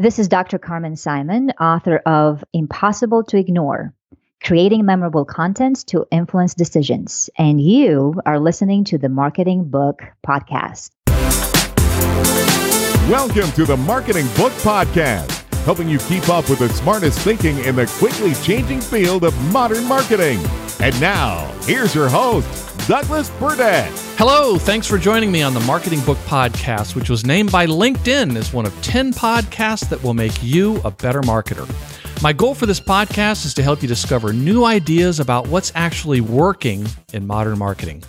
This is Dr. Carmen Simon, author of Impossible to Ignore Creating Memorable Content to Influence Decisions. And you are listening to the Marketing Book Podcast. Welcome to the Marketing Book Podcast, helping you keep up with the smartest thinking in the quickly changing field of modern marketing. And now, here's your host, Douglas Burdett. Hello, thanks for joining me on the Marketing Book Podcast, which was named by LinkedIn as one of 10 podcasts that will make you a better marketer. My goal for this podcast is to help you discover new ideas about what's actually working in modern marketing.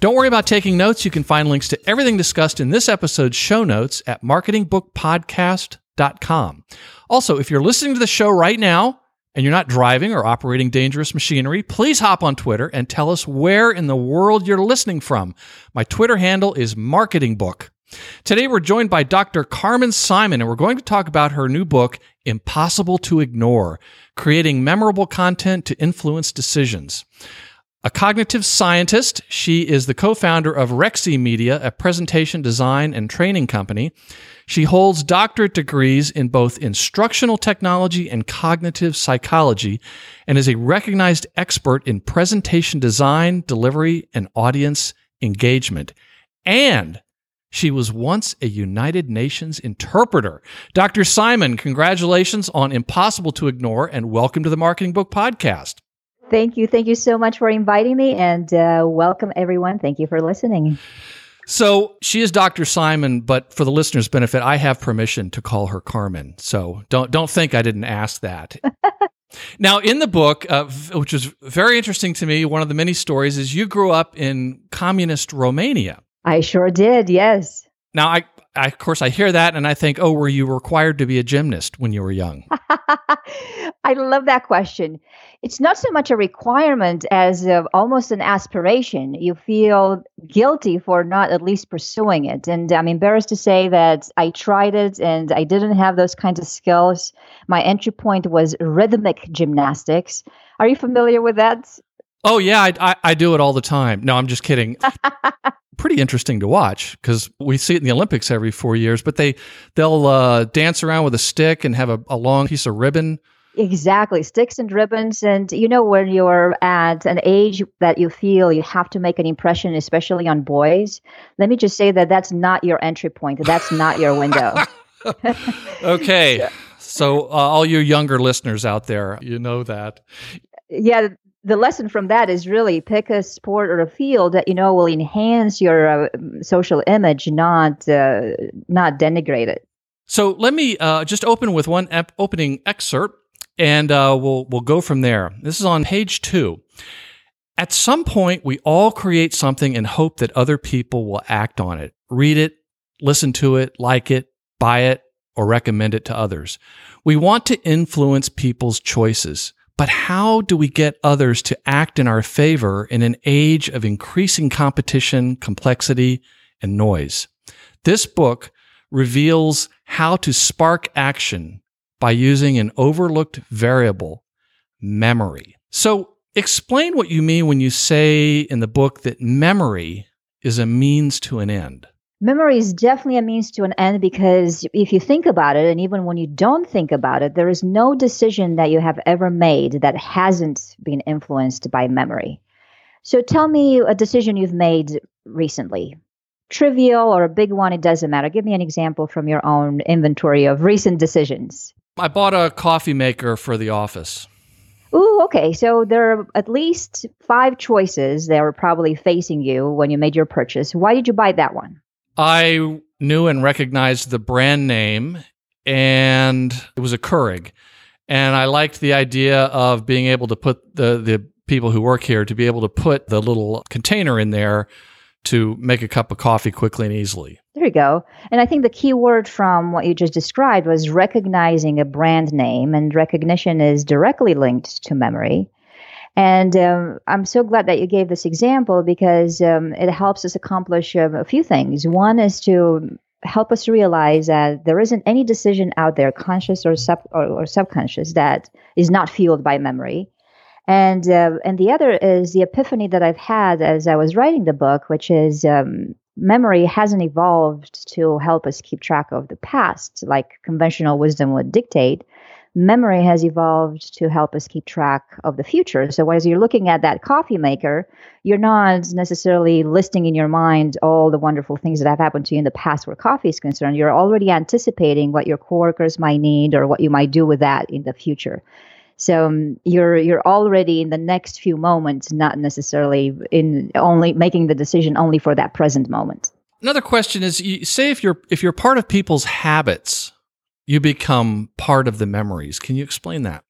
Don't worry about taking notes. You can find links to everything discussed in this episode's show notes at marketingbookpodcast.com. Also, if you're listening to the show right now, and you're not driving or operating dangerous machinery, please hop on Twitter and tell us where in the world you're listening from. My Twitter handle is Marketing Book. Today we're joined by Dr. Carmen Simon, and we're going to talk about her new book, Impossible to Ignore Creating Memorable Content to Influence Decisions. A cognitive scientist, she is the co founder of Rexi Media, a presentation design and training company. She holds doctorate degrees in both instructional technology and cognitive psychology and is a recognized expert in presentation design, delivery, and audience engagement. And she was once a United Nations interpreter. Dr. Simon, congratulations on Impossible to Ignore and welcome to the Marketing Book Podcast. Thank you. Thank you so much for inviting me and uh, welcome everyone. Thank you for listening. So she is Dr. Simon, but for the listeners' benefit, I have permission to call her Carmen. So don't don't think I didn't ask that. now, in the book, uh, which is very interesting to me, one of the many stories is you grew up in communist Romania. I sure did. Yes. Now, I, I of course I hear that and I think, oh, were you required to be a gymnast when you were young? I love that question it's not so much a requirement as uh, almost an aspiration. You feel guilty for not at least pursuing it. And I'm embarrassed to say that I tried it and I didn't have those kinds of skills. My entry point was rhythmic gymnastics. Are you familiar with that? Oh, yeah, I, I, I do it all the time. No, I'm just kidding. pretty interesting to watch because we see it in the Olympics every four years. But they they'll uh, dance around with a stick and have a, a long piece of ribbon Exactly, sticks and ribbons. And you know, when you're at an age that you feel you have to make an impression, especially on boys, let me just say that that's not your entry point. That's not your window. okay. So, uh, all you younger listeners out there, you know that. Yeah, the lesson from that is really pick a sport or a field that you know will enhance your uh, social image, not uh, not denigrate it. So let me uh, just open with one ep- opening excerpt and uh, we'll we'll go from there. This is on page two. At some point, we all create something and hope that other people will act on it, read it, listen to it, like it, buy it, or recommend it to others. We want to influence people's choices. But how do we get others to act in our favor in an age of increasing competition, complexity, and noise? This book reveals how to spark action by using an overlooked variable, memory. So, explain what you mean when you say in the book that memory is a means to an end. Memory is definitely a means to an end because if you think about it, and even when you don't think about it, there is no decision that you have ever made that hasn't been influenced by memory. So tell me a decision you've made recently. Trivial or a big one, it doesn't matter. Give me an example from your own inventory of recent decisions. I bought a coffee maker for the office. Ooh, okay. So there are at least five choices that were probably facing you when you made your purchase. Why did you buy that one? I knew and recognized the brand name, and it was a Keurig. And I liked the idea of being able to put the, the people who work here to be able to put the little container in there to make a cup of coffee quickly and easily. There you go. And I think the key word from what you just described was recognizing a brand name, and recognition is directly linked to memory. And um, I'm so glad that you gave this example because um, it helps us accomplish um, a few things. One is to help us realize that there isn't any decision out there, conscious or, sub- or, or subconscious, that is not fueled by memory. And uh, and the other is the epiphany that I've had as I was writing the book, which is um, memory hasn't evolved to help us keep track of the past like conventional wisdom would dictate memory has evolved to help us keep track of the future. So as you're looking at that coffee maker, you're not necessarily listing in your mind all the wonderful things that have happened to you in the past where coffee is concerned. You're already anticipating what your coworkers might need or what you might do with that in the future. So um, you're you're already in the next few moments, not necessarily in only making the decision only for that present moment. Another question is: you, say if you're if you're part of people's habits, you become part of the memories. Can you explain that?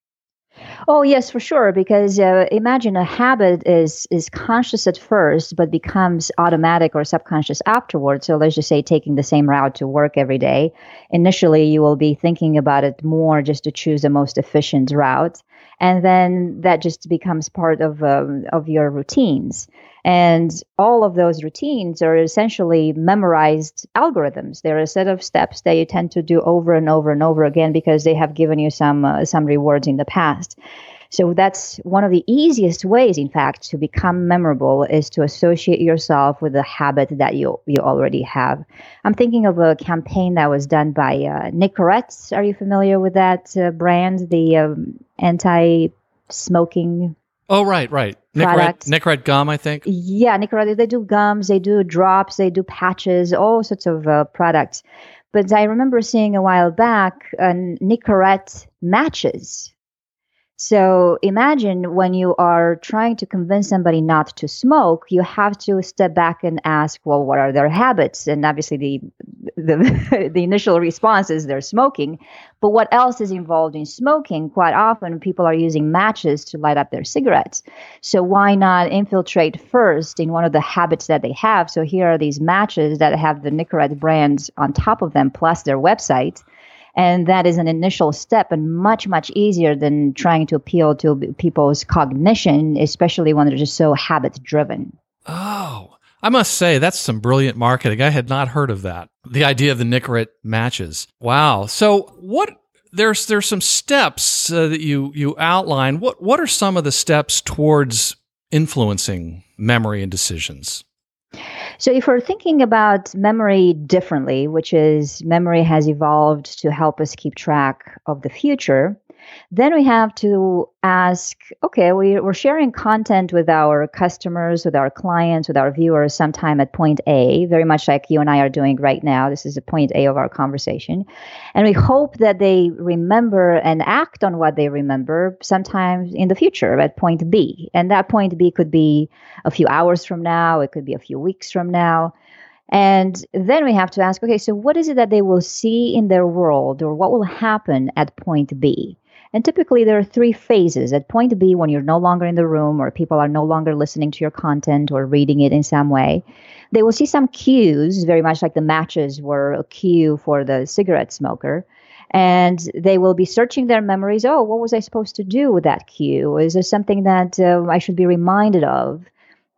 Oh yes, for sure. Because uh, imagine a habit is is conscious at first, but becomes automatic or subconscious afterwards. So let's just say taking the same route to work every day. Initially, you will be thinking about it more just to choose the most efficient route, and then that just becomes part of um, of your routines. And all of those routines are essentially memorized algorithms. They're a set of steps that you tend to do over and over and over again because they have given you some uh, some rewards in the past. So that's one of the easiest ways, in fact, to become memorable is to associate yourself with a habit that you you already have. I'm thinking of a campaign that was done by uh, Nicorette. Are you familiar with that uh, brand, the um, anti-smoking Oh, right, right. Nicorette, Nicorette gum, I think. Yeah, Nicorette. They do gums, they do drops, they do patches, all sorts of uh, products. But I remember seeing a while back uh, Nicorette matches so imagine when you are trying to convince somebody not to smoke, you have to step back and ask, well, what are their habits? And obviously the the, the initial response is they're smoking. But what else is involved in smoking? Quite often people are using matches to light up their cigarettes. So why not infiltrate first in one of the habits that they have? So here are these matches that have the Nicorette brand on top of them plus their website and that is an initial step and much, much easier than trying to appeal to people's cognition, especially when they're just so habit driven. Oh, I must say that's some brilliant marketing. I had not heard of that. The idea of the Nicorette matches. Wow. So what there's there's some steps uh, that you you outline. What what are some of the steps towards influencing memory and decisions? So, if we're thinking about memory differently, which is memory has evolved to help us keep track of the future, then we have to ask okay, we, we're sharing content with our customers, with our clients, with our viewers sometime at point A, very much like you and I are doing right now. This is a point A of our conversation. And we hope that they remember and act on what they remember sometime in the future at point B. And that point B could be a few hours from now, it could be a few weeks from now. And then we have to ask okay, so what is it that they will see in their world or what will happen at point B? And typically, there are three phases. At point B, when you're no longer in the room or people are no longer listening to your content or reading it in some way, they will see some cues, very much like the matches were a cue for the cigarette smoker. And they will be searching their memories. Oh, what was I supposed to do with that cue? Is there something that uh, I should be reminded of?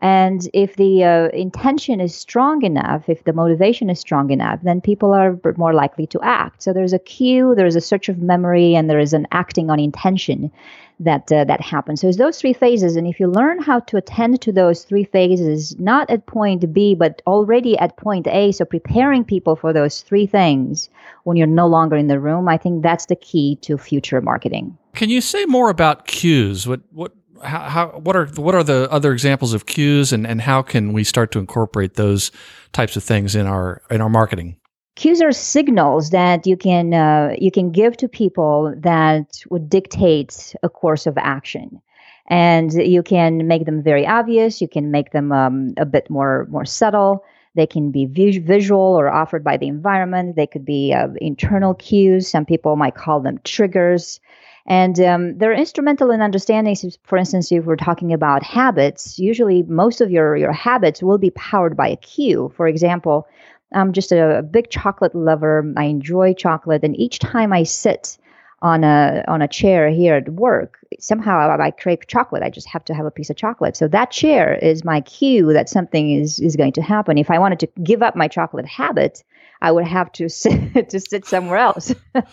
And if the uh, intention is strong enough, if the motivation is strong enough, then people are more likely to act. So there's a cue, there's a search of memory, and there is an acting on intention that uh, that happens. So it's those three phases, and if you learn how to attend to those three phases, not at point B, but already at point A, so preparing people for those three things when you're no longer in the room, I think that's the key to future marketing. Can you say more about cues? What what how, how, what are what are the other examples of cues and, and how can we start to incorporate those types of things in our in our marketing? Cues are signals that you can uh, you can give to people that would dictate a course of action. And you can make them very obvious. You can make them um, a bit more more subtle. They can be vis- visual or offered by the environment. They could be uh, internal cues. Some people might call them triggers and um, they're instrumental in understanding, for instance, if we're talking about habits, usually most of your, your habits will be powered by a cue. For example, I'm just a, a big chocolate lover. I enjoy chocolate. And each time I sit on a on a chair here at work, somehow I, I crave chocolate. I just have to have a piece of chocolate. So that chair is my cue that something is is going to happen. If I wanted to give up my chocolate habit, I would have to sit to sit somewhere else.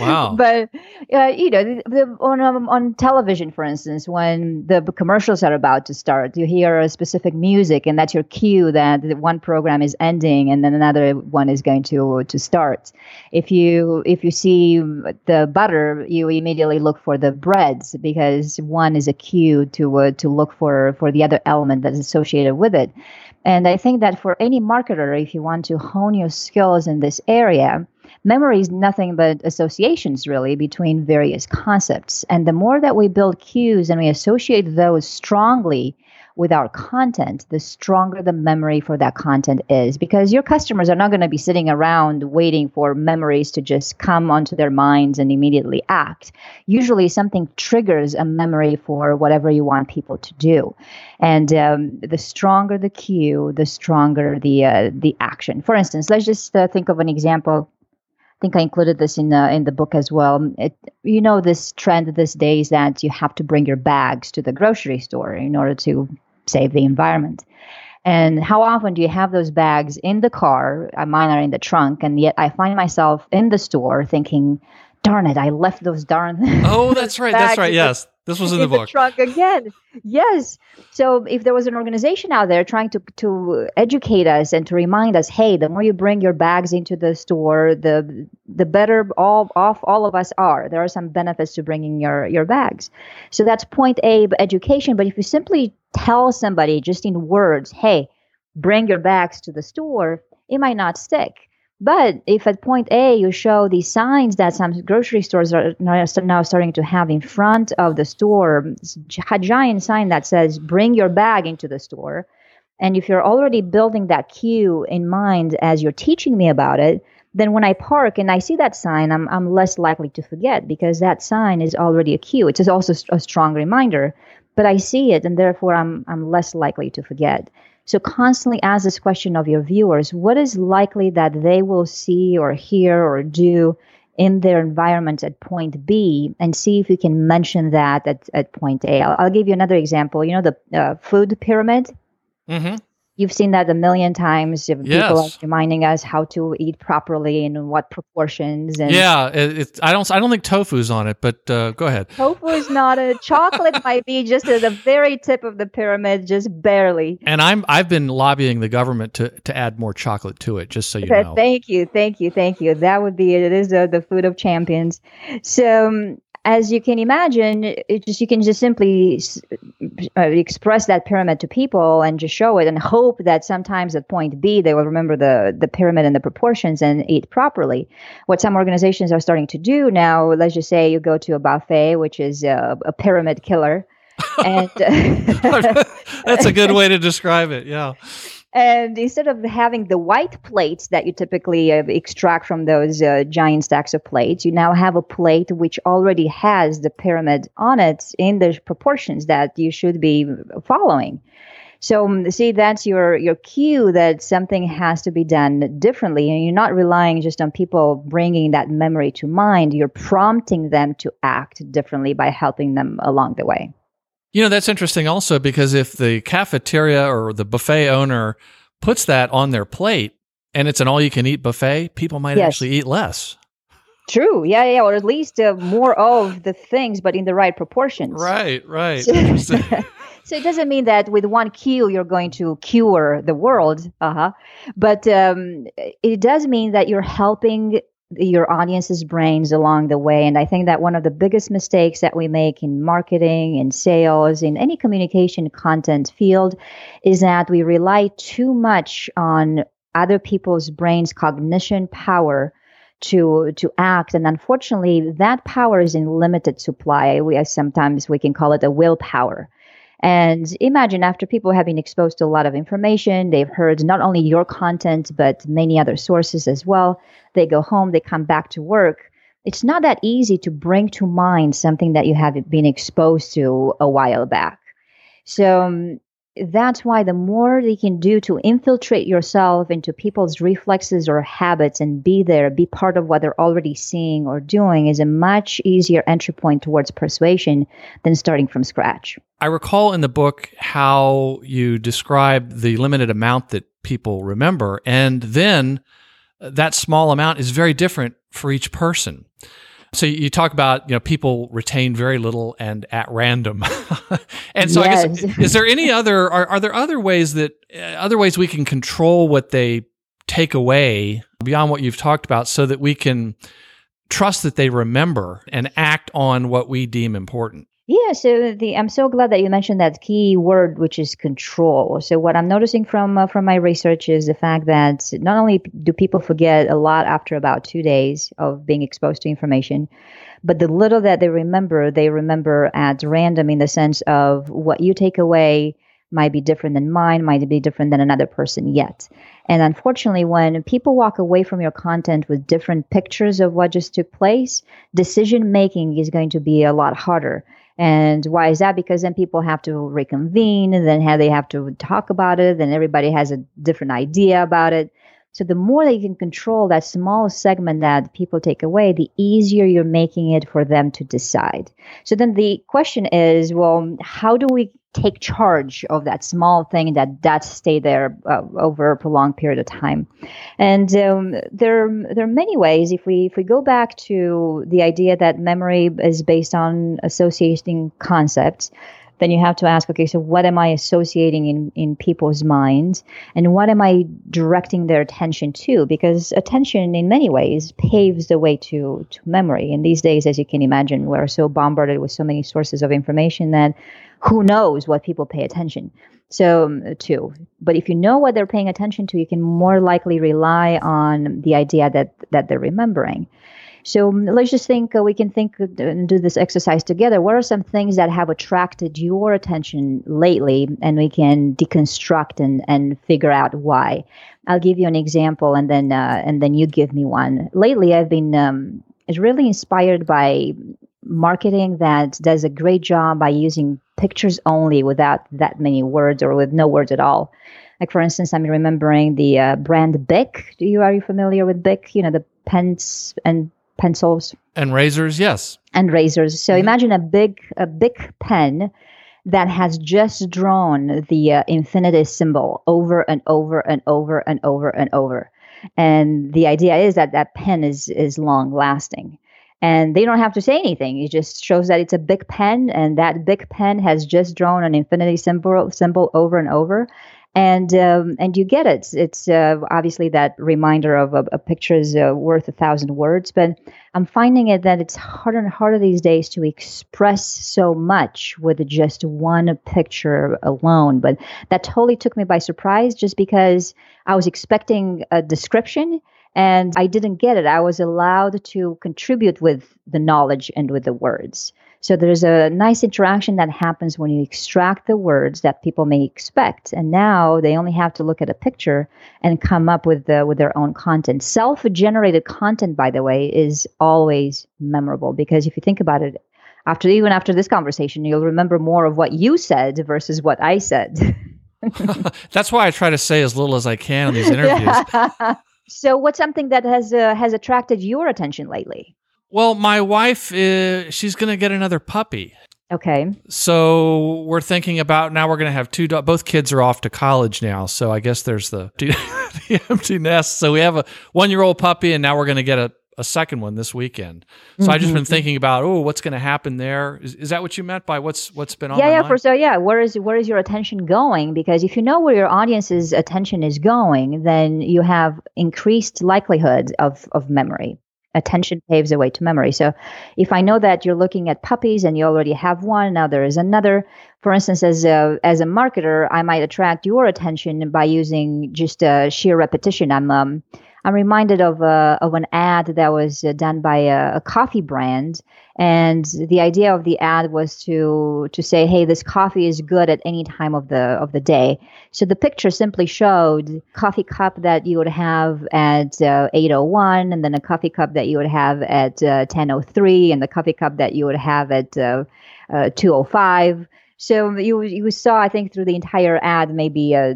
Wow. but uh, you know, the, the, on um, on television, for instance, when the commercials are about to start, you hear a specific music, and that's your cue that one program is ending, and then another one is going to to start. If you if you see the butter, you immediately look for the breads because one is a cue to uh, to look for for the other element that's associated with it. And I think that for any marketer, if you want to hone your skills in this area, memory is nothing but associations really between various concepts. And the more that we build cues and we associate those strongly with our content, the stronger the memory for that content is. Because your customers are not going to be sitting around waiting for memories to just come onto their minds and immediately act. Usually, something triggers a memory for whatever you want people to do. And um, the stronger the cue, the stronger the uh, the action. For instance, let's just uh, think of an example I think I included this in the in the book as well. It, you know this trend these days that you have to bring your bags to the grocery store in order to save the environment. And how often do you have those bags in the car? Uh, mine are in the trunk, and yet I find myself in the store thinking, "Darn it! I left those darn." Oh, that's right. That's right. Yes. This was in the in book. The trunk again. Yes. So if there was an organization out there trying to to educate us and to remind us, hey, the more you bring your bags into the store, the the better all off all of us are. There are some benefits to bringing your your bags. So that's point A, education. But if you simply tell somebody just in words, hey, bring your bags to the store, it might not stick. But if at point A you show the signs that some grocery stores are now starting to have in front of the store, a giant sign that says "Bring your bag into the store," and if you're already building that cue in mind as you're teaching me about it, then when I park and I see that sign, I'm I'm less likely to forget because that sign is already a cue. It's also a strong reminder, but I see it and therefore I'm I'm less likely to forget. So constantly ask this question of your viewers what is likely that they will see or hear or do in their environment at point B and see if you can mention that at, at point A. I'll, I'll give you another example. You know, the uh, food pyramid? Mm-hmm. You've seen that a million times. People yes. are reminding us how to eat properly and what proportions. And yeah, it, I don't. I don't think tofu's on it, but uh, go ahead. Tofu is not a chocolate. might be just at the very tip of the pyramid, just barely. And I'm. I've been lobbying the government to to add more chocolate to it, just so you okay, know. Thank you, thank you, thank you. That would be it. It is uh, the food of champions. So. Um, as you can imagine, it just you can just simply uh, express that pyramid to people and just show it, and hope that sometimes at point B they will remember the the pyramid and the proportions and eat properly. What some organizations are starting to do now, let's just say you go to a buffet, which is a, a pyramid killer, and that's a good way to describe it. Yeah. And instead of having the white plates that you typically uh, extract from those uh, giant stacks of plates, you now have a plate which already has the pyramid on it in the proportions that you should be following. So um, see, that's your your cue that something has to be done differently, and you're not relying just on people bringing that memory to mind. You're prompting them to act differently by helping them along the way. You know, that's interesting also because if the cafeteria or the buffet owner puts that on their plate and it's an all you can eat buffet, people might yes. actually eat less. True. Yeah, yeah, or at least uh, more of the things, but in the right proportions. Right, right. So, so, it doesn't mean that with one cue you're going to cure the world. Uh huh. But um, it does mean that you're helping your audience's brains along the way. And I think that one of the biggest mistakes that we make in marketing, in sales, in any communication content field is that we rely too much on other people's brains' cognition power to to act. And unfortunately that power is in limited supply. We sometimes we can call it a willpower and imagine after people have been exposed to a lot of information, they've heard not only your content, but many other sources as well. They go home, they come back to work. It's not that easy to bring to mind something that you have been exposed to a while back. So um, that's why the more you can do to infiltrate yourself into people's reflexes or habits and be there, be part of what they're already seeing or doing is a much easier entry point towards persuasion than starting from scratch. I recall in the book how you describe the limited amount that people remember and then that small amount is very different for each person. So you talk about you know people retain very little and at random, and so yes. I guess is there any other are, are there other ways that uh, other ways we can control what they take away beyond what you've talked about so that we can trust that they remember and act on what we deem important? Yeah, so the I'm so glad that you mentioned that key word, which is control. So what I'm noticing from uh, from my research is the fact that not only do people forget a lot after about two days of being exposed to information, but the little that they remember, they remember at random in the sense of what you take away might be different than mine, might be different than another person yet. And unfortunately, when people walk away from your content with different pictures of what just took place, decision making is going to be a lot harder. And why is that? Because then people have to reconvene, and then how they have to talk about it, then everybody has a different idea about it. So the more that you can control that small segment that people take away, the easier you're making it for them to decide. So then the question is, well, how do we take charge of that small thing that that stay there uh, over a prolonged period of time. And um, there there are many ways. If we if we go back to the idea that memory is based on associating concepts then you have to ask okay so what am i associating in in people's minds? And what am i directing their attention to? Because attention in many ways paves the way to to memory. And these days as you can imagine we're so bombarded with so many sources of information that who knows what people pay attention so to. But if you know what they're paying attention to you can more likely rely on the idea that that they're remembering. So um, let's just think uh, we can think uh, and do this exercise together. What are some things that have attracted your attention lately? And we can deconstruct and and figure out why. I'll give you an example and then uh, and then you give me one. Lately i've been um, really inspired by marketing that does a great job by using pictures only without that many words or with no words at all. Like for instance, I'm remembering the uh, brand Bic. Do you are you familiar with Bic? You know the pens and pencils and razors. Yes, and razors. So mm-hmm. imagine a big a big pen that has just drawn the uh, infinity symbol over and over and over and over and over. And the idea is that that pen is is long lasting and they don't have to say anything. It just shows that it's a big pen, and that big pen has just drawn an infinity symbol symbol over and over, and um, and you get it. It's uh, obviously that reminder of a, a picture is uh, worth a thousand words, but I'm finding it that it's harder and harder these days to express so much with just one picture alone. But that totally took me by surprise, just because I was expecting a description and I didn't get it. I was allowed to contribute with the knowledge and with the words. So there's a nice interaction that happens when you extract the words that people may expect, and now they only have to look at a picture and come up with the, with their own content. Self-generated content, by the way, is always memorable because if you think about it, after even after this conversation, you'll remember more of what you said versus what I said. That's why I try to say as little as I can in these interviews. So, what's something that has uh, has attracted your attention lately? Well, my wife, uh, she's going to get another puppy. Okay. So we're thinking about now. We're going to have two. Do- both kids are off to college now, so I guess there's the, the empty nest. So we have a one year old puppy, and now we're going to get a a second one this weekend. So mm-hmm. I just been mm-hmm. thinking about, oh, what's going to happen there? Is, is that what you meant by what's what's been on? Yeah, yeah. Mind? For so, yeah. Where is where is your attention going? Because if you know where your audience's attention is going, then you have increased likelihood of of memory. Attention paves the way to memory. So, if I know that you're looking at puppies and you already have one, now there is another. For instance, as a as a marketer, I might attract your attention by using just a sheer repetition. I'm um, I'm reminded of a, of an ad that was uh, done by a, a, coffee brand, and the idea of the ad was to to say, "Hey, this coffee is good at any time of the of the day." So the picture simply showed coffee cup that you would have at uh, 8:01, and then a coffee cup that you would have at uh, 10:03, and the coffee cup that you would have at 2:05. Uh, uh, so you you saw, I think, through the entire ad, maybe uh,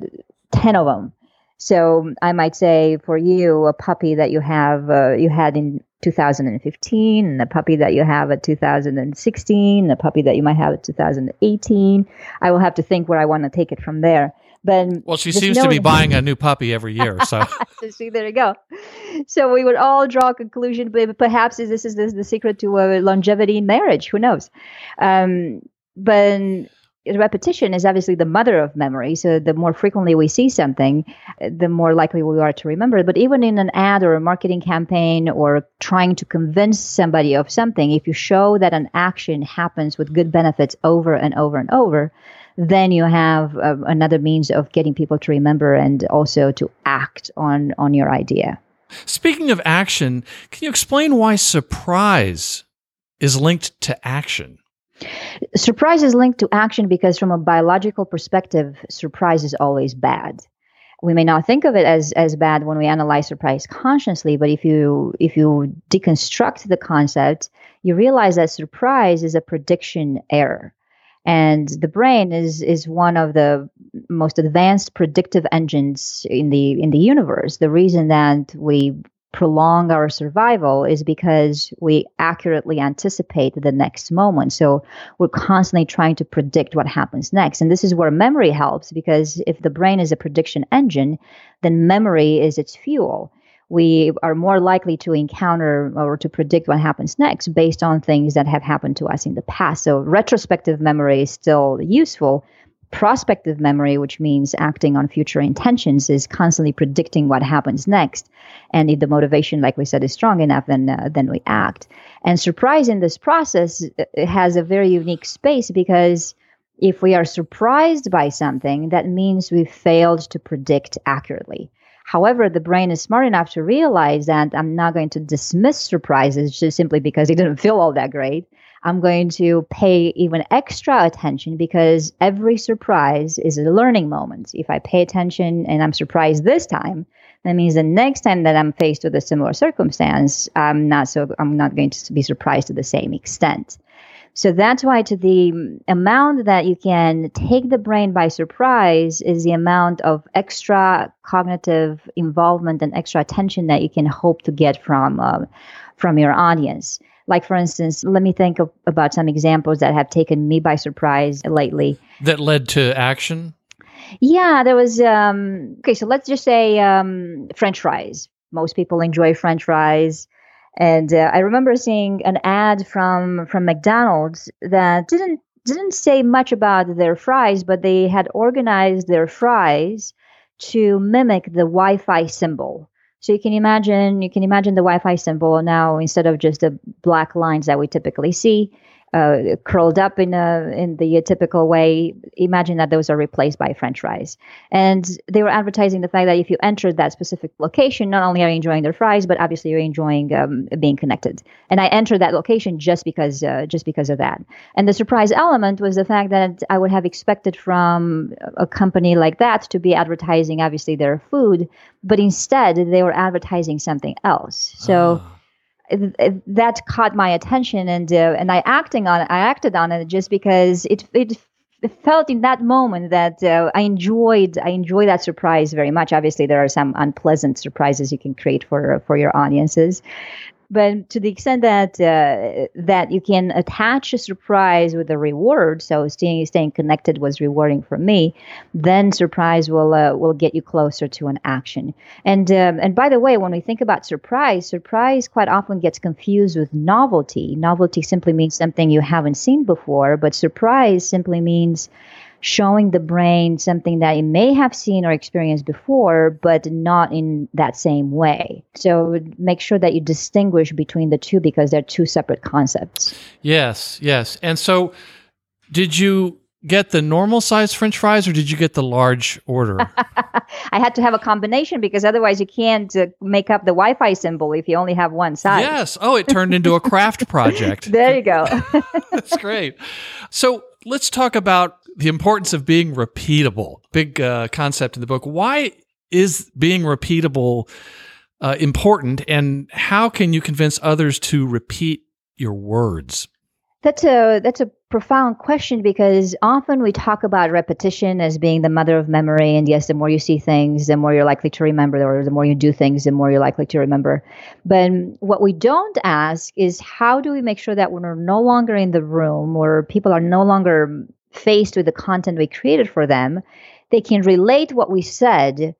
10 of them so I might say for you, a puppy that you have uh, you had in 2015, and a puppy that you have at 2016, and a puppy that you might have at 2018. I will have to think where I want to take it from there. But well, she seems to be buying a new puppy every year. So so see, there you go. So we would all draw a conclusion, but perhaps this is the, the secret to uh, longevity in marriage. Who knows? Um, but repetition is obviously the mother of memory. So the more frequently we see something, the more likely we are to remember. But even in an ad or a marketing campaign or trying to convince somebody of something, if you show that an action happens with good benefits over and over and over, then you have uh, another means of getting people to remember and also to act on on your idea. speaking of action, can you explain why surprise is linked to action? Surprise is linked to action because, from a biological perspective, surprise is always bad. We may not think of it as, as bad when we analyze surprise consciously, but if you if you deconstruct the concept, you realize that surprise is a prediction error. And the brain is is one of the most advanced predictive engines in the in the universe. The reason that we prolong our survival is because we accurately anticipate the next moment. So we're constantly trying to predict what happens next. And this is where memory helps because if the brain is a prediction engine, then memory is its fuel. We are more likely to encounter or to predict what happens next based on things that have happened to us in the past. So retrospective memory is still useful, prospective memory, which means acting on future intentions, is constantly predicting what happens next. And if the motivation, like we said, is strong enough, then uh, then we act. And surprise in this process uh, has a very unique space because if we are surprised by something, that means we failed to predict accurately. However, the brain is smart enough to realize that I'm not going to dismiss surprises just simply because it didn't feel all that great. I'm going to pay even extra attention because every surprise is a learning moment. If I pay attention and I'm surprised this time, that means the next time that I'm faced with a similar circumstance, I'm not so I'm not going to be surprised to the same extent. So that's why to the amount that you can take the brain by surprise is the amount of extra cognitive involvement and extra attention that you can hope to get from uh, from your audience. Like for instance, let me think of, about some examples that have taken me by surprise lately. That led to action? Yeah, there was um okay, so let's just say um french fries. Most people enjoy french fries. And uh, I remember seeing an ad from from McDonald's that didn't didn't say much about their fries, but they had organized their fries to mimic the Wi-Fi symbol. So you can imagine you can imagine the Wi-Fi symbol now instead of just the black lines that we typically see uh, curled up in a in the typical way. Imagine that those are replaced by French fries, and they were advertising the fact that if you entered that specific location, not only are you enjoying their fries, but obviously you're enjoying um, being connected. And I entered that location just because uh, just because of that. And the surprise element was the fact that I would have expected from a company like that to be advertising obviously their food, but instead they were advertising something else. So Ah. That caught my attention and uh, and I acting on I acted on it just because it it it felt in that moment that uh, I enjoyed I enjoy that surprise very much. Obviously, there are some unpleasant surprises you can create for for your audiences, but to the extent that uh, that you can attach a surprise with a reward, so staying staying connected was rewarding for me, then surprise will uh, will get you closer to an action. And um, and by the way, when we think about surprise, surprise quite often gets confused with novelty. Novelty simply means something you haven't seen before, but surprise simply means showing the brain something that it may have seen or experienced before, but not in that same way. So make sure that you distinguish between the two because they're two separate concepts. Yes, yes. And so, did you get the normal size French fries, or did you get the large order? I had to have a combination because otherwise you can't uh, make up the Wi-Fi symbol if you only have one size. yes. Oh, it turned into a craft project. There you go. That's great. So let's talk about the importance of being repeatable. Big uh, concept in the book. Why is being repeatable uh, important, and how can you convince others to repeat your words? That's a that's a profound question because often we talk about repetition as being the mother of memory, and yes, the more you see things, the more you're likely to remember, or the more you do things, the more you're likely to remember. But what we don't ask is how do we make sure that when we're no longer in the room, or people are no longer faced with the content we created for them, they can relate what we said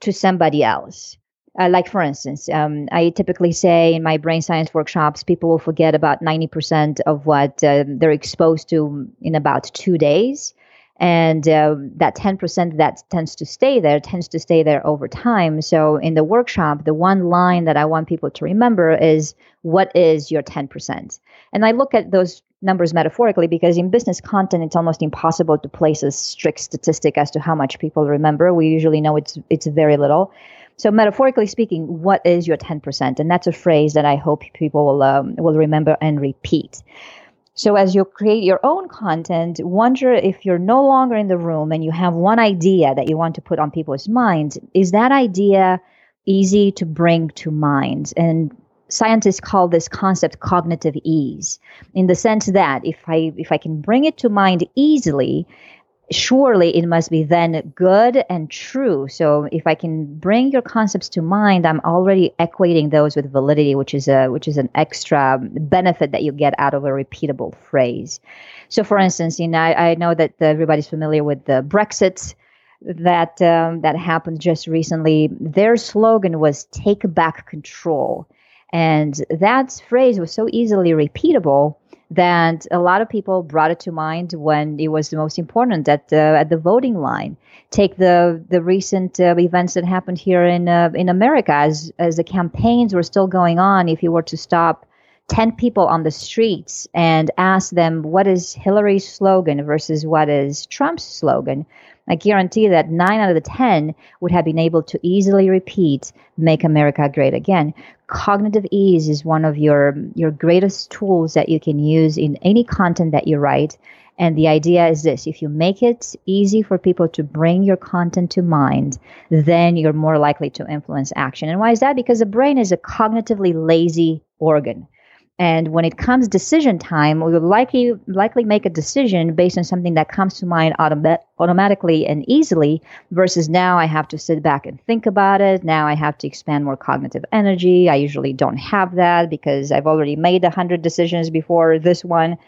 to somebody else. Uh, like, for instance, um, I typically say in my brain science workshops, people will forget about 90% of what uh, they're exposed to in about two days. And uh, that 10% that tends to stay there tends to stay there over time. So, in the workshop, the one line that I want people to remember is what is your 10%? And I look at those numbers metaphorically because in business content it's almost impossible to place a strict statistic as to how much people remember we usually know it's it's very little so metaphorically speaking what is your 10% and that's a phrase that i hope people will um, will remember and repeat. So as you create your own content wonder if you're no longer in the room and you have one idea that you want to put on people's minds is that idea easy to bring to mind and scientists call this concept cognitive ease in the sense that if i if i can bring it to mind easily surely it must be then good and true. So if i can bring your concepts to mind i'm already equating those with validity which is a which is an extra benefit that you get out of a repeatable phrase. So for instance you know i, I know that everybody's familiar with the brexit that um, that happened just recently. Their slogan was take back control. And that phrase was so easily repeatable that a lot of people brought it to mind when it was the most important at the at the voting line. Take the the recent uh, events that happened here in uh, in America as as the campaigns were still going on. If you were to stop 10 people on the streets and ask them what is Hillary's slogan versus what is Trump's slogan, I guarantee that nine out of the 10 would have been able to easily repeat, Make America Great Again. Cognitive ease is one of your, your greatest tools that you can use in any content that you write. And the idea is this if you make it easy for people to bring your content to mind, then you're more likely to influence action. And why is that? Because the brain is a cognitively lazy organ. And when it comes decision time, we will likely likely make a decision based on something that comes to mind autom- automatically and easily. Versus now, I have to sit back and think about it. Now I have to expand more cognitive energy. I usually don't have that because I've already made a hundred decisions before this one.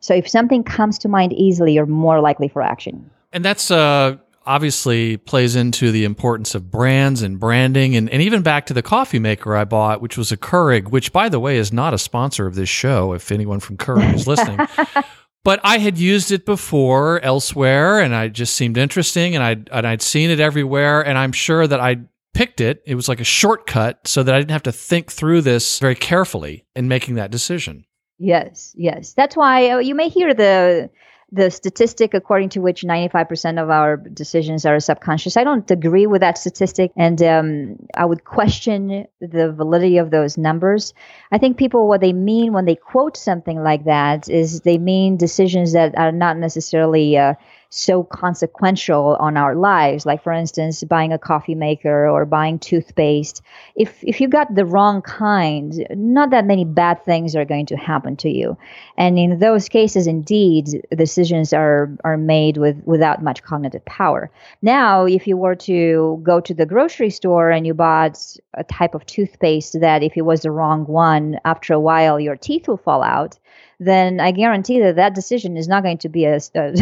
So if something comes to mind easily, you're more likely for action. And that's uh, obviously plays into the importance of brands and branding and, and even back to the coffee maker I bought, which was a Keurig, which by the way is not a sponsor of this show, if anyone from Keurig is listening. but I had used it before elsewhere and I just seemed interesting and I'd, and I'd seen it everywhere and I'm sure that I picked it. It was like a shortcut so that I didn't have to think through this very carefully in making that decision. Yes, yes. That's why uh, you may hear the the statistic according to which 95% of our decisions are subconscious. I don't agree with that statistic, and um, I would question the validity of those numbers. I think people, what they mean when they quote something like that is they mean decisions that are not necessarily. Uh, so consequential on our lives. Like for instance buying a coffee maker or buying toothpaste. If if you got the wrong kind not that many bad things are going to happen to you. And in those cases indeed decisions are are made with without much cognitive power. Now if you were to go to the grocery store and you bought a type of toothpaste that if it was the wrong one after a while your teeth will fall out then I guarantee that that decision is not going to be a, a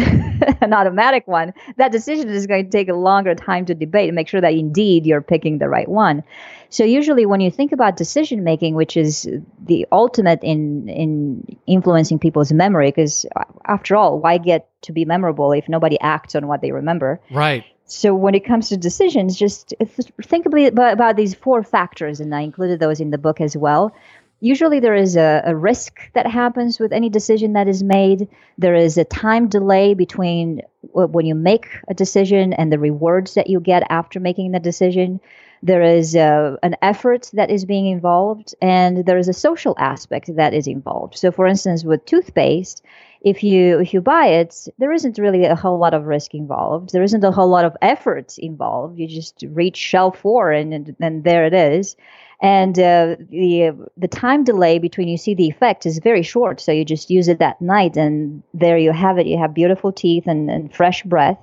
an automatic one. That decision is going to take a longer time to debate and make sure that indeed you're picking the right one. So usually, when you think about decision making, which is the ultimate in in influencing people's memory, because uh, after all, why get to be memorable if nobody acts on what they remember? Right. So when it comes to decisions, just think about, about these four factors, and I included those in the book as well usually there is a, a, risk that happens with any decision that is made. There is a time delay between when you make a decision and the rewards that you get after making the decision. There is a, an effort that is being involved, and there is a social aspect that is involved. So, for instance, with toothpaste, if you if you buy it, there isn't really a whole lot of risk involved. There isn't a whole lot of effort involved. You just reach shelf four, and and, and there it is and uh, the the time delay between you see the effect is very short. So you just use it that night, and there you have it. You have beautiful teeth and, and fresh breath.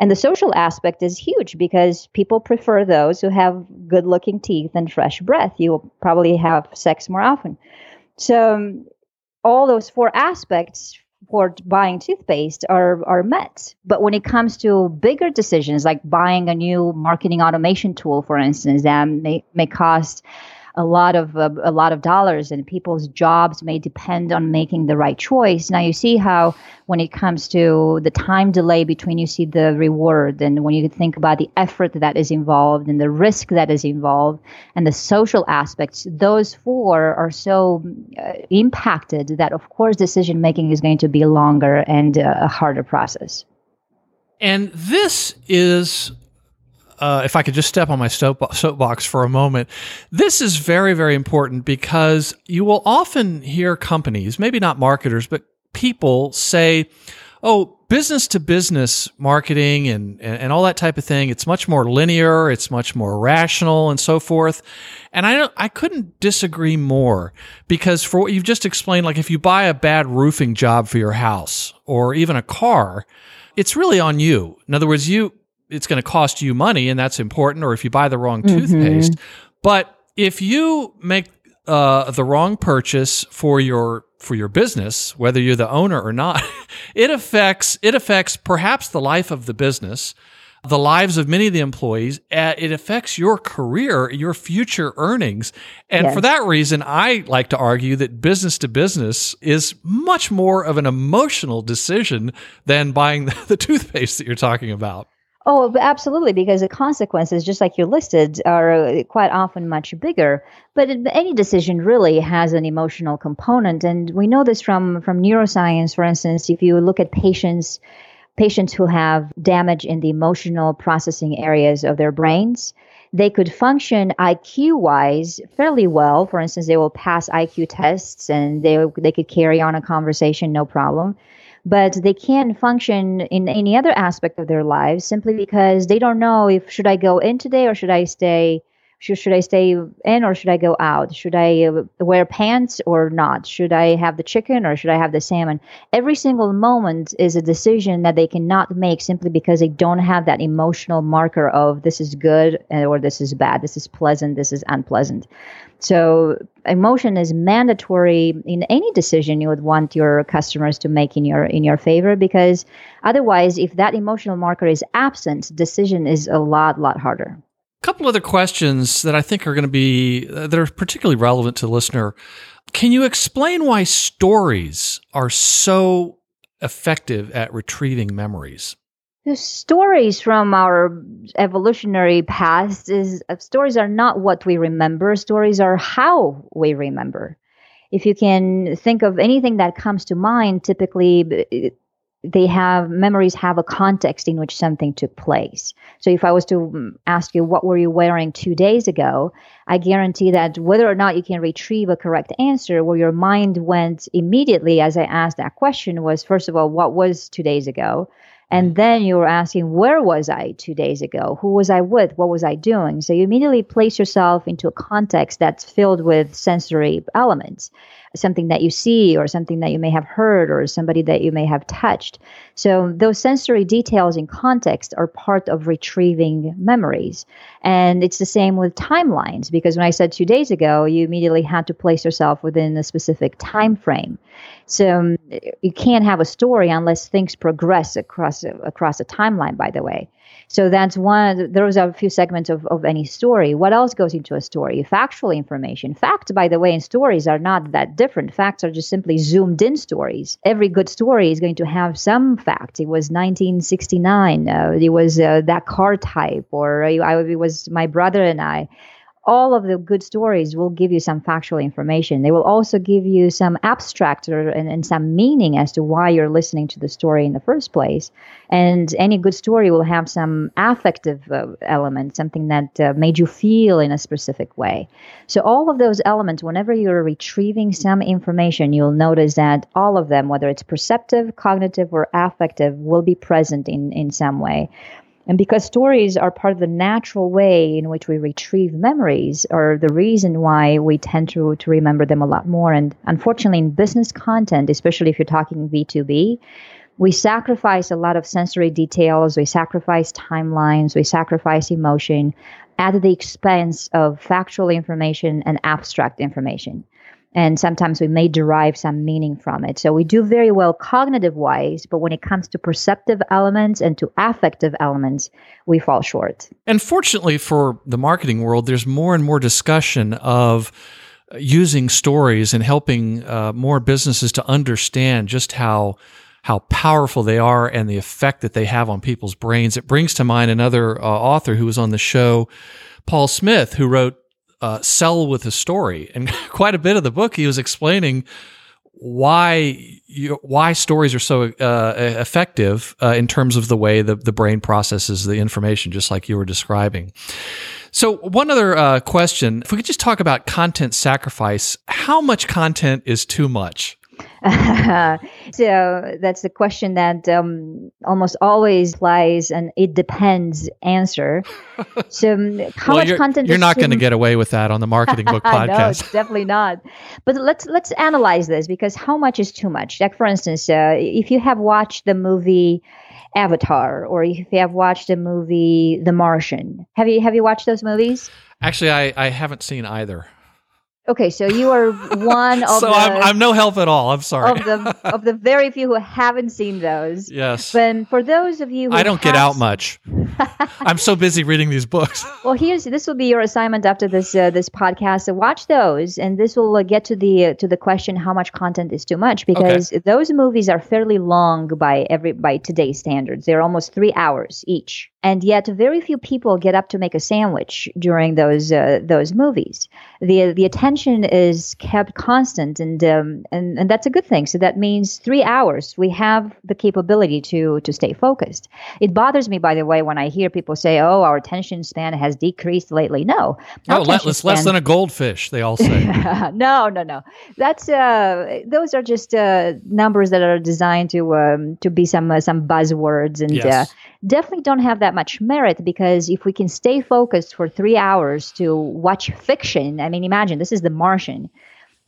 And the social aspect is huge because people prefer those who have good looking teeth and fresh breath. You will probably have sex more often. So, um, all those four aspects for buying toothpaste are are met. But when it comes to bigger decisions like buying a new marketing automation tool, for instance, that may, may cost a lot of uh, a lot of dollars and people's jobs may depend on making the right choice. Now you see how when it comes to the time delay between you see the reward and when you think about the effort that is involved and the risk that is involved and the social aspects those four are so uh, impacted that of course decision making is going to be longer and uh, a harder process. And this is uh, if I could just step on my soapbox for a moment, this is very, very important because you will often hear companies, maybe not marketers, but people say, oh, business to business marketing and, and all that type of thing, it's much more linear, it's much more rational and so forth. And I, I couldn't disagree more because for what you've just explained, like if you buy a bad roofing job for your house or even a car, it's really on you. In other words, you, it's going to cost you money and that's important or if you buy the wrong mm-hmm. toothpaste but if you make uh, the wrong purchase for your for your business whether you're the owner or not it affects it affects perhaps the life of the business the lives of many of the employees uh, it affects your career your future earnings and yes. for that reason i like to argue that business to business is much more of an emotional decision than buying the, the toothpaste that you're talking about Oh, absolutely, because the consequences, just like you listed, are uh, quite often much bigger. But any decision really has an emotional component, and we know this from from neuroscience. For instance, if you look at patients patients who have damage in the emotional processing areas of their brains, they could function IQ wise fairly well. For instance, they will pass IQ tests and they they could carry on a conversation no problem but they can't function in any other aspect of their lives simply because they don't know if should I go in today or should I stay should, should I stay in or should I go out? Should I wear pants or not? Should I have the chicken or should I have the salmon? Every single moment is a decision that they cannot make simply because they don't have that emotional marker of this is good or this is bad, this is pleasant, this is unpleasant. So emotion is mandatory in any decision you would want your customers to make in your in your favor because otherwise if that emotional marker is absent, decision is a lot lot harder couple other questions that I think are going to be uh, that are particularly relevant to the listener. Can you explain why stories are so effective at retrieving memories? The stories from our evolutionary past is uh, stories are not what we remember. Stories are how we remember. If you can think of anything that comes to mind, typically they have memories have a context in which something took place. So if I was to mm, ask you what were you wearing 2 days ago, I guarantee that whether or not you can retrieve a correct answer where your mind went immediately as I asked that question was first of all what was 2 days ago? And then you were asking, where was I two days ago? Who was I with? What was I doing? So you immediately place yourself into a context that's filled with sensory elements something that you see or something that you may have heard or somebody that you may have touched. So those sensory details in context are part of retrieving memories. And it's the same with timelines because when I said 2 days ago, you immediately had to place yourself within a specific time frame. So um, you can't have a story unless things progress across across a timeline by the way. So that's one, those are a few segments of, of any story. What else goes into a story? Factual information. Facts, by the way, in stories are not that different. Facts are just simply zoomed in stories. Every good story is going to have some fact. It was 1969. Uh, it was uh, that car type, or uh, it was my brother and I all of the good stories will give you some factual information. They will also give you some abstract or, and, and, some meaning as to why you're listening to the story in the first place. And any good story will have some affective uh, element, something that uh, made you feel in a specific way. So, all of those elements, whenever you're retrieving some information, you'll notice that all of them, whether it's perceptive, cognitive, or affective, will be present in, in some way. And because stories are part of the natural way in which we retrieve memories, are the reason why we tend to, to remember them a lot more. And unfortunately, in business content, especially if you're talking B2B, we sacrifice a lot of sensory details, we sacrifice timelines, we sacrifice emotion at the expense of factual information and abstract information. And sometimes we may derive some meaning from it. So we do very well cognitive wise, but when it comes to perceptive elements and to affective elements, we fall short. And fortunately for the marketing world, there's more and more discussion of using stories and helping uh, more businesses to understand just how how powerful they are and the effect that they have on people's brains. It brings to mind another uh, author who was on the show, Paul Smith, who wrote uh, Sell with a Story. And quite a bit of the book, he was explaining why you, why stories are so uh, effective uh, in terms of the way the, the brain processes the information, just like you were describing. So, one other uh, question: If we could just talk about content sacrifice, how much content is too much? so that's the question that um, almost always lies an "it depends" answer. So, um, how well, much content? You're not going to get away with that on the Marketing Book Podcast. no, definitely not. But let's let's analyze this because how much is too much? Like for instance, uh, if you have watched the movie. Avatar, or if you have watched the movie The Martian, have you have you watched those movies? Actually, I, I haven't seen either. Okay, so you are one of so the, I'm, I'm no help at all. I'm sorry. Of the of the very few who haven't seen those. Yes. But for those of you who I don't get out much. I'm so busy reading these books. well, here's this will be your assignment after this uh, this podcast. So watch those, and this will uh, get to the uh, to the question how much content is too much because okay. those movies are fairly long by every by today's standards. They're almost three hours each and yet very few people get up to make a sandwich during those uh, those movies. the The attention is kept constant, and um, and and that's a good thing. So that means three hours we have the capability to to stay focused. It bothers me, by the way, when I hear people say, "Oh, our attention span has decreased lately." No, oh, less span... less than a goldfish. They all say. no, no, no. That's uh, those are just uh, numbers that are designed to um, to be some uh, some buzzwords and. Uh, definitely don't have that much merit because if we can stay focused for three hours to watch fiction, I mean, imagine this is The Martian.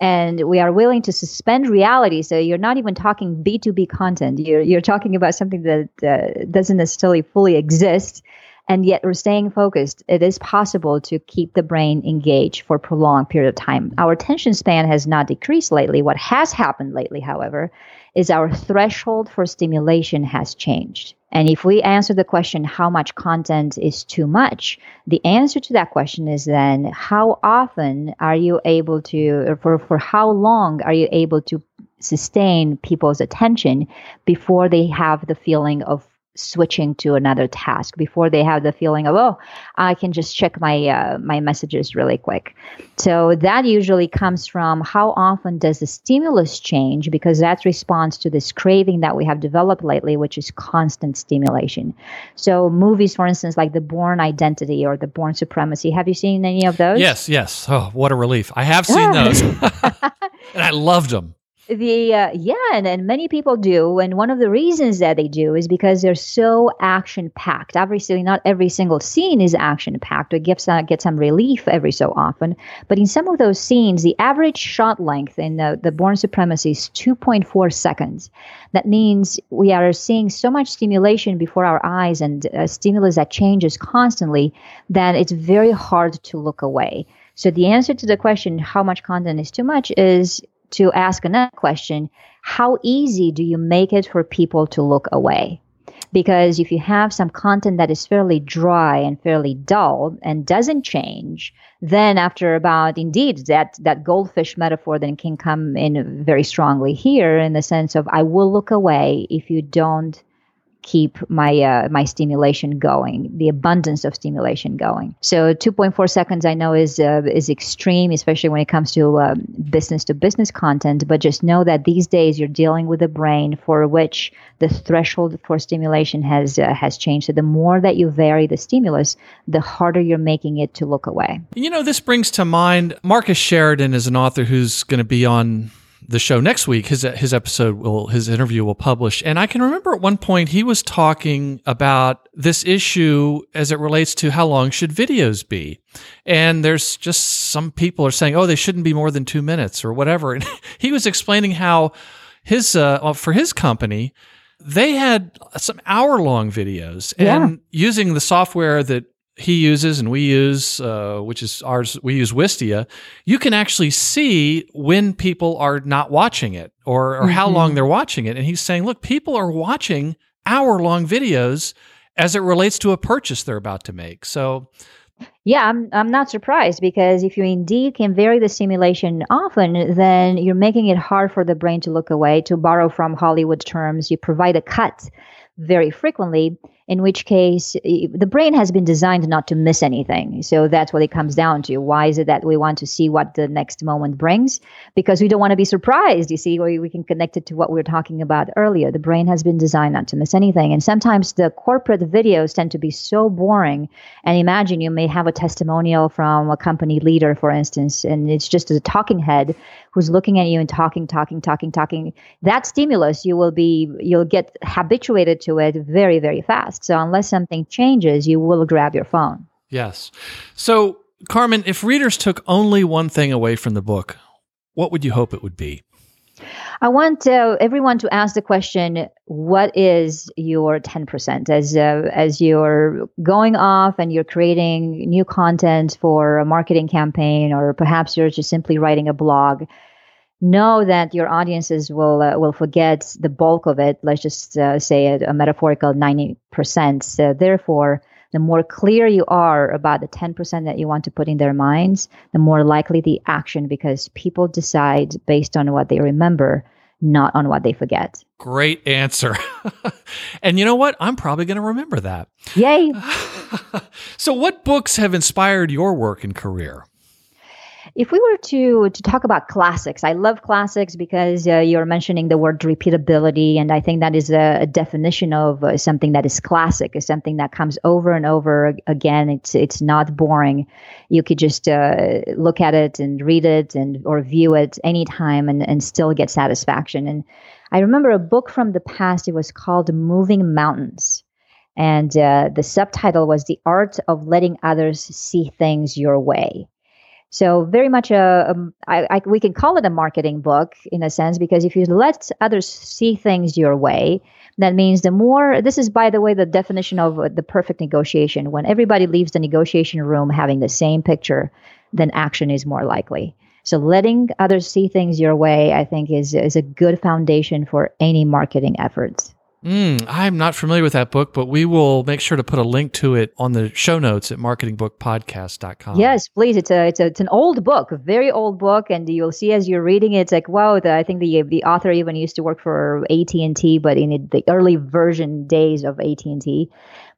And we are willing to suspend reality. So you're not even talking B2B content. You're, you're talking about something that uh, doesn't necessarily fully exist. And yet we're staying focused. It is possible to keep the brain engaged for a prolonged period of time. Our attention span has not decreased lately. What has happened lately, however, is our threshold for stimulation has changed. And if we answer the question, how much content is too much? The answer to that question is then, how often are you able to, for, for how long are you able to sustain people's attention before they have the feeling of switching to another task. Before they have the feeling of oh i can just check my uh, my messages really quick. So that usually comes from how often does the stimulus change because that's response to this craving that we have developed lately which is constant stimulation. So movies for instance like the Bourne Identity or the Bourne Supremacy have you seen any of those? Yes yes. Oh what a relief. I have seen those. And i loved them the uh, yeah and, and many people do and one of the reasons that they do is because they're so action packed obviously not every single scene is action packed or gets, uh, get some relief every so often but in some of those scenes the average shot length in the, the Bourne Supremacy is 2.4 seconds. That means we are seeing so much stimulation before our eyes and uh, stimulus that changes constantly that it's very hard to look away. So the answer to the question how much content is too much is to ask another question how easy do you make it for people to look away? Because if you have some content that is fairly dry and fairly dull and doesn't change, then after about indeed that that goldfish metaphor then can come in very strongly here in the sense of I will look away if you don't keep my uh, my stimulation going, the abundance of stimulation going. So 2.4 seconds I know is uh, is extreme, especially when it comes to uh, business to business content. But just know that these days you're dealing with a brain for which the threshold for stimulation has uh, has changed. So the more that you vary the stimulus, the harder you're making it to look away. You know, this brings to mind Marcus Sheridan is an author who's going to be on the show next week, his his episode will his interview will publish. And I can remember at one point he was talking about this issue as it relates to how long should videos be. And there's just some people are saying, oh, they shouldn't be more than two minutes or whatever. And he was explaining how his uh, for his company they had some hour long videos and yeah. using the software that he uses and we use, uh, which is ours, we use Wistia, you can actually see when people are not watching it or, or mm-hmm. how long they're watching it. And he's saying, look, people are watching hour long videos as it relates to a purchase they're about to make. So, yeah, I'm I'm not surprised because if you indeed can vary the stimulation often, then you're making it hard for the brain to look away. To borrow from Hollywood terms, you provide a cut very frequently, in which case the brain has been designed not to miss anything. So that's what it comes down to. Why is it that we want to see what the next moment brings? Because we don't want to be surprised. You see, we, can connect it to what we were talking about earlier. The brain has been designed not to miss anything. And sometimes the corporate videos tend to be so boring. And imagine you may have a testimonial from a company leader, for instance, and it's just a talking head who's looking at you and talking, talking, talking, talking. That stimulus, you will be, you'll get habituated to it very, very fast fast. So unless something changes, you will grab your phone. Yes. So, Carmen, if readers took only one thing away from the book, what would you hope it would be? I want uh, everyone to ask the question: What is your ten percent? As uh, as you're going off and you're creating new content for a marketing campaign, or perhaps you're just simply writing a blog know that your audiences will uh, will forget the bulk of it. Let's just uh, say a, a metaphorical ninety percent. So therefore, the more clear you are about the ten percent that you want to put in their minds, the more likely the action because people decide based on what they remember, not on what they forget. Great answer. and you know what? I'm probably going to remember that. Yay. so, what books have inspired your work and career? If we were to to talk about classics, I love classics because uh, you're mentioning the word repeatability, and I think that is a, a definition of uh, something that is classic, is something that comes over and over again. It's it's not boring. You could just uh, look at it and read it and or view it anytime and and still get satisfaction. And I remember a book from the past. It was called Moving Mountains. And uh, the subtitle was The Art of Letting Others See Things Your Way. So very much a, a I, I, we can call it a marketing book in a sense because if you let others see things your way, that means the more. This is by the way the definition of the perfect negotiation. When everybody leaves the negotiation room having the same picture, then action is more likely. So letting others see things your way, I think, is is a good foundation for any marketing efforts. Mm, I'm not familiar with that book, but we will make sure to put a link to it on the show notes at marketingbookpodcast.com. Yes, please. It's a it's a it's an old book, a very old book, and you'll see as you're reading it, it's like wow. The, I think the the author even used to work for AT and T, but in the early version days of AT and T.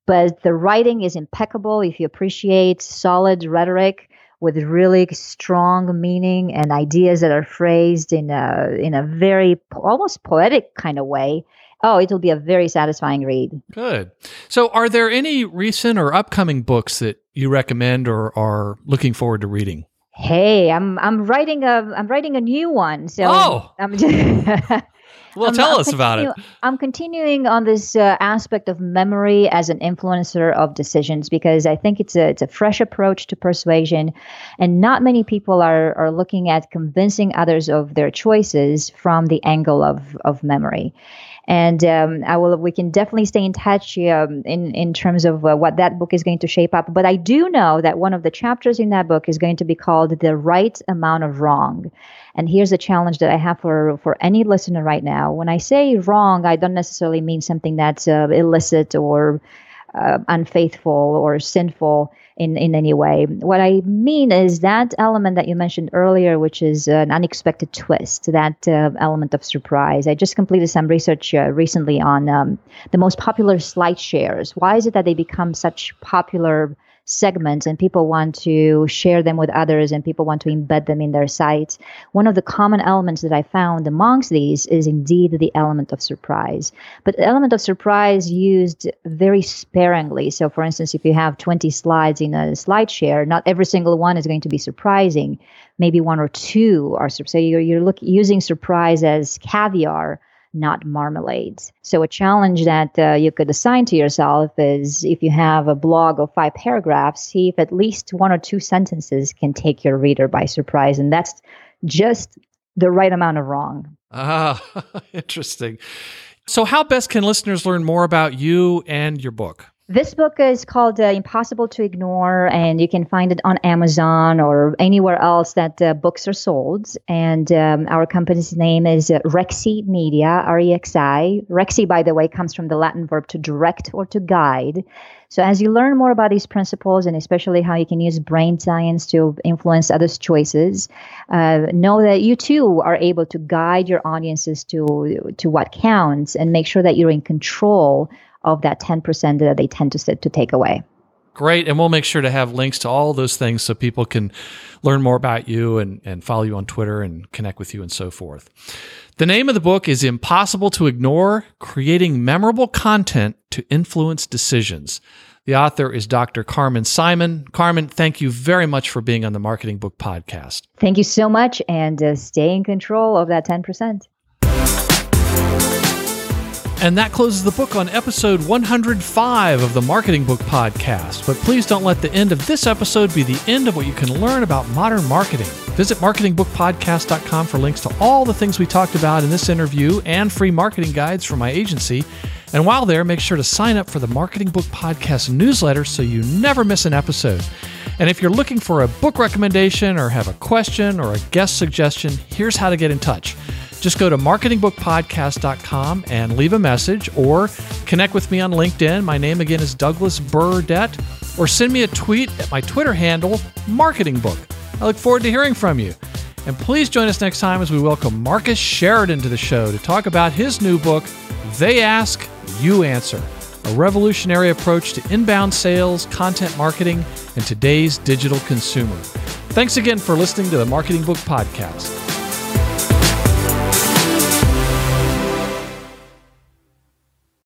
But the writing is impeccable. If you appreciate solid rhetoric with really strong meaning and ideas that are phrased in a in a very almost poetic kind of way oh, it'll be a very satisfying read. Good. So, are there any recent or upcoming books that you recommend or are looking forward to reading? Hey, I'm I'm writing a I'm writing a new one. So oh. I'm just well, tell I'm us about it. I'm continuing on this uh, aspect of memory as an influencer of decisions because I think it's a it's a fresh approach to persuasion, and not many people are are looking at convincing others of their choices from the angle of of memory and um, I will. We can definitely stay in touch um, in in terms of uh, what that book is going to shape up. But I do know that one of the chapters in that book is going to be called "The Right Amount of Wrong." And here's a challenge that I have for for any listener right now. When I say wrong, I don't necessarily mean something that's uh, illicit or uh, unfaithful or sinful in, in any way. What I mean is that element that you mentioned earlier, which is an unexpected twist, that uh, element of surprise. I just completed some research uh, recently on um, the most popular slide shares. Why is it that they become such popular segments and people want to share them with others and people want to embed them in their sites. One of the common elements that I found amongst these is indeed the element of surprise. But the element of surprise used very sparingly. So, for instance, if you have 20 slides in a slide share, not every single one is going to be surprising. Maybe one or two are. So you're, you're look, using surprise as caviar not marmalades. So, a challenge that uh, you could assign to yourself is if you have a blog of five paragraphs, see if at least one or two sentences can take your reader by surprise. And that's just the right amount of wrong. Ah, interesting. So, how best can listeners learn more about you and your book? This book is called uh, Impossible to Ignore, and you can find it on Amazon or anywhere else that uh, books are sold. And um, our company's name is uh, Rexi Media, R E X I. Rexi, by the way, comes from the Latin verb to direct or to guide. So, as you learn more about these principles and especially how you can use brain science to influence others' choices, uh, know that you too are able to guide your audiences to, to what counts and make sure that you're in control of that 10% that they tend to sit to take away. Great. And we'll make sure to have links to all those things so people can learn more about you and, and follow you on Twitter and connect with you and so forth. The name of the book is Impossible to Ignore Creating Memorable Content to Influence Decisions. The author is Dr. Carmen Simon. Carmen, thank you very much for being on the Marketing Book Podcast. Thank you so much and uh, stay in control of that 10%. And that closes the book on episode 105 of the Marketing Book Podcast. But please don't let the end of this episode be the end of what you can learn about modern marketing. Visit marketingbookpodcast.com for links to all the things we talked about in this interview and free marketing guides from my agency. And while there, make sure to sign up for the Marketing Book Podcast newsletter so you never miss an episode. And if you're looking for a book recommendation or have a question or a guest suggestion, here's how to get in touch. Just go to marketingbookpodcast.com and leave a message or connect with me on LinkedIn. My name again is Douglas Burdett, or send me a tweet at my Twitter handle, Marketing Book. I look forward to hearing from you. And please join us next time as we welcome Marcus Sheridan to the show to talk about his new book, They Ask, You Answer a revolutionary approach to inbound sales, content marketing, and today's digital consumer. Thanks again for listening to the Marketing Book Podcast.